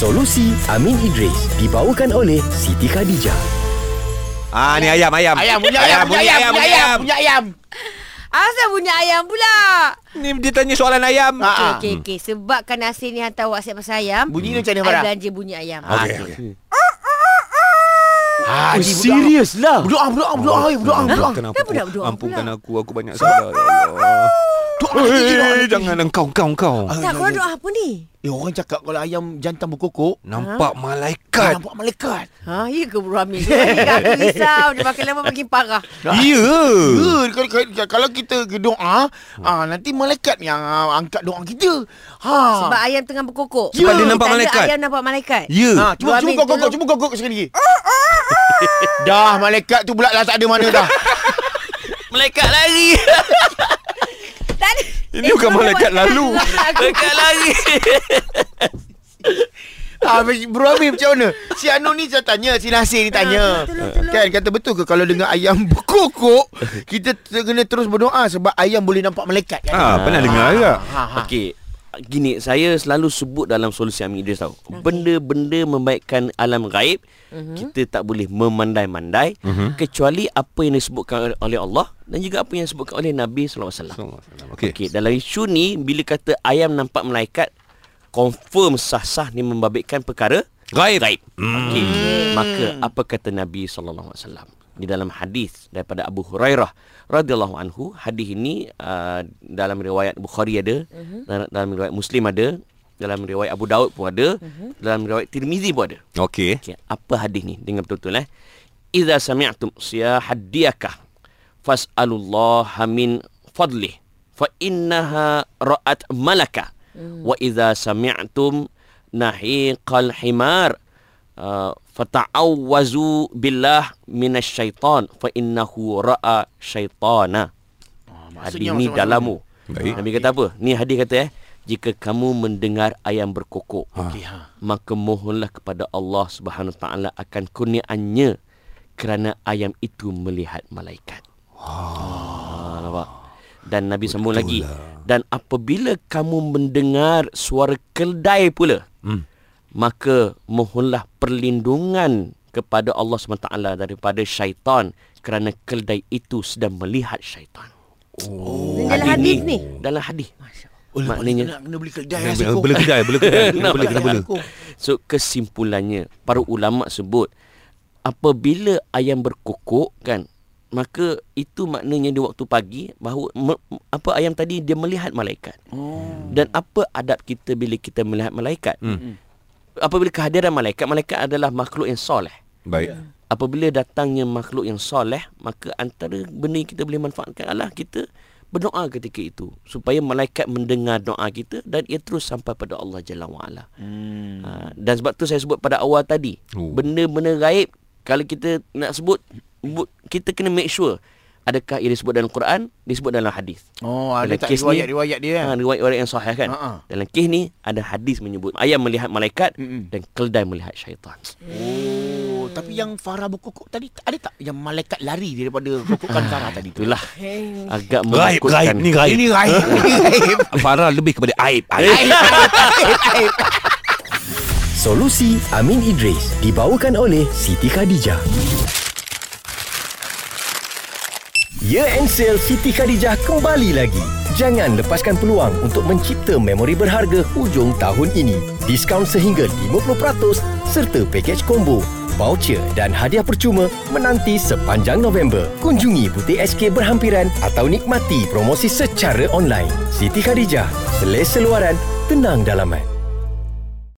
Solusi Amin Idris dibawakan oleh Siti Khadijah. Ah ni ayam ayam. Ayam punya ayam, punya ayam, punya ayam, punya ayam. Asal bunyi ayam pula? Ni dia tanya soalan ayam. Ha, Okey, ah. okey, okey. Sebab kan Nasir ni hantar WhatsApp pasal ayam. Bunyi ni macam mana Farah? belanja bunyi ayam. Okey, Okey. okey. Ah, Oh, serius lah. Berdoa, berdoa, berdoa, berdoa, berdoa, berdoa. Kenapa Kenapa nak berdoa Ampunkan aku, aku banyak salah. Ya Allah. Doa Eh, lagi. jangan engkau, engkau, engkau. Ah, Tak, ya, korang ya. doa apa ni? Eh, orang cakap kalau ayam jantan berkokok, Nampak kan malaikat. nampak malaikat. Ha, ya ke Bro Amin? Dia aku risau. Dia makin lama makin parah. Ya. Ya, kalau, kalau- kita doa, ah nanti malaikat yang ah, angkat doa kita. Ha. Sebab ayam tengah berkokok. Sebab dia nampak Tanda malaikat. ayam nampak malaikat. Ya. Ha, cuba cuba kokok, cuba kokok sekali lagi. dah malaikat tu pula dah tak ada mana dah. Malaikat lari. Ini bukan malaikat lalu. Malaikat lari. Ah, Bro Amir macam mana? Si Anu ni saya tanya, si Nasir ni tanya. tolong, tolong. Kan kata betul ke kalau dengan ayam berkokok, kita kena terus berdoa sebab ayam boleh nampak malaikat kan? Ah, pernah dengar juga. Ha, ha. Okey. Gini, saya selalu sebut dalam solusi Amin Idris tau. Benda-benda membaikkan alam gaib, kita tak boleh memandai-mandai kecuali apa yang disebutkan oleh Allah dan juga apa yang disebutkan oleh Nabi SAW. Okey. Okey, dalam isu ni bila kata ayam nampak malaikat confirm sah-sah ni membabitkan perkara Gaib. gaib. Okey. Maka apa kata Nabi sallallahu alaihi wasallam? Di dalam hadis daripada Abu Hurairah radhiyallahu anhu, hadis ini uh, dalam riwayat Bukhari ada, dalam, dalam riwayat Muslim ada, dalam riwayat Abu Daud pun ada, dalam riwayat Tirmizi pun ada. Okey. Okey, apa hadis ni? Dengar betul-betul eh. Idza sami'tum siyahadiyaka fas'alullaha min fadlih fa innaha ra'at malaka wa idza sami'tum nahiqal himar uh, fata'awwazu billah minasyaitan fa innahu ra'a syaitana. Hadis maksudnya ni dalamu. Baik. Nabi kata apa? Ni hadis kata eh jika kamu mendengar ayam berkokok Okey, ha. maka mohonlah kepada Allah Subhanahu taala akan kurniaannya kerana ayam itu melihat malaikat. Ha, nampak? Dan Nabi sambung lagi. Dan apabila kamu mendengar suara keldai pula, Hmm. Maka mohonlah perlindungan kepada Allah SWT daripada syaitan kerana keldai itu sedang melihat syaitan. Oh. Dalam hadis ni. Dalam hadis. Oh, Maknanya- nak kena beli kedai kok. bela kedai, bela kedai. Bela kena bela. So kesimpulannya para ulama sebut apabila ayam berkokok kan maka itu maknanya di waktu pagi bahawa me, apa ayam tadi dia melihat malaikat. Oh. Dan apa adab kita bila kita melihat malaikat? Hmm. Apabila kehadiran malaikat, malaikat adalah makhluk yang soleh. Baik. Apabila datangnya makhluk yang soleh, maka antara benda yang kita boleh manfaatkan adalah kita berdoa ketika itu supaya malaikat mendengar doa kita dan ia terus sampai pada Allah Jalla wa ala. Hmm. Ha, dan sebab tu saya sebut pada awal tadi, Oh. benda-benda gaib kalau kita nak sebut bu- kita kena make sure adakah ia disebut dalam Quran, disebut dalam hadis. Oh, ada Dalam tak kes ni- riwayat-riwayat dia kan? Ha, riwayat-riwayat yang sahih kan. Ha-ha. Dalam kes ni ada hadis menyebut ayam melihat malaikat Mm-mm. dan keldai melihat syaitan. Oh, tapi yang Farah berkokok tadi ada tak yang malaikat lari daripada kokokan Farah tadi tu? Itulah agak Gaib, gaib. Ni gaib. Ini gaib. Ini gaib. Farah lebih kepada aib. Aib. Aib. Solusi Amin Idris dibawakan oleh Siti Khadijah. Year End Sale Siti Khadijah kembali lagi. Jangan lepaskan peluang untuk mencipta memori berharga hujung tahun ini. Diskaun sehingga 50% serta pakej combo, voucher dan hadiah percuma menanti sepanjang November. Kunjungi butik SK berhampiran atau nikmati promosi secara online. Siti Khadijah, selesa luaran, tenang dalaman.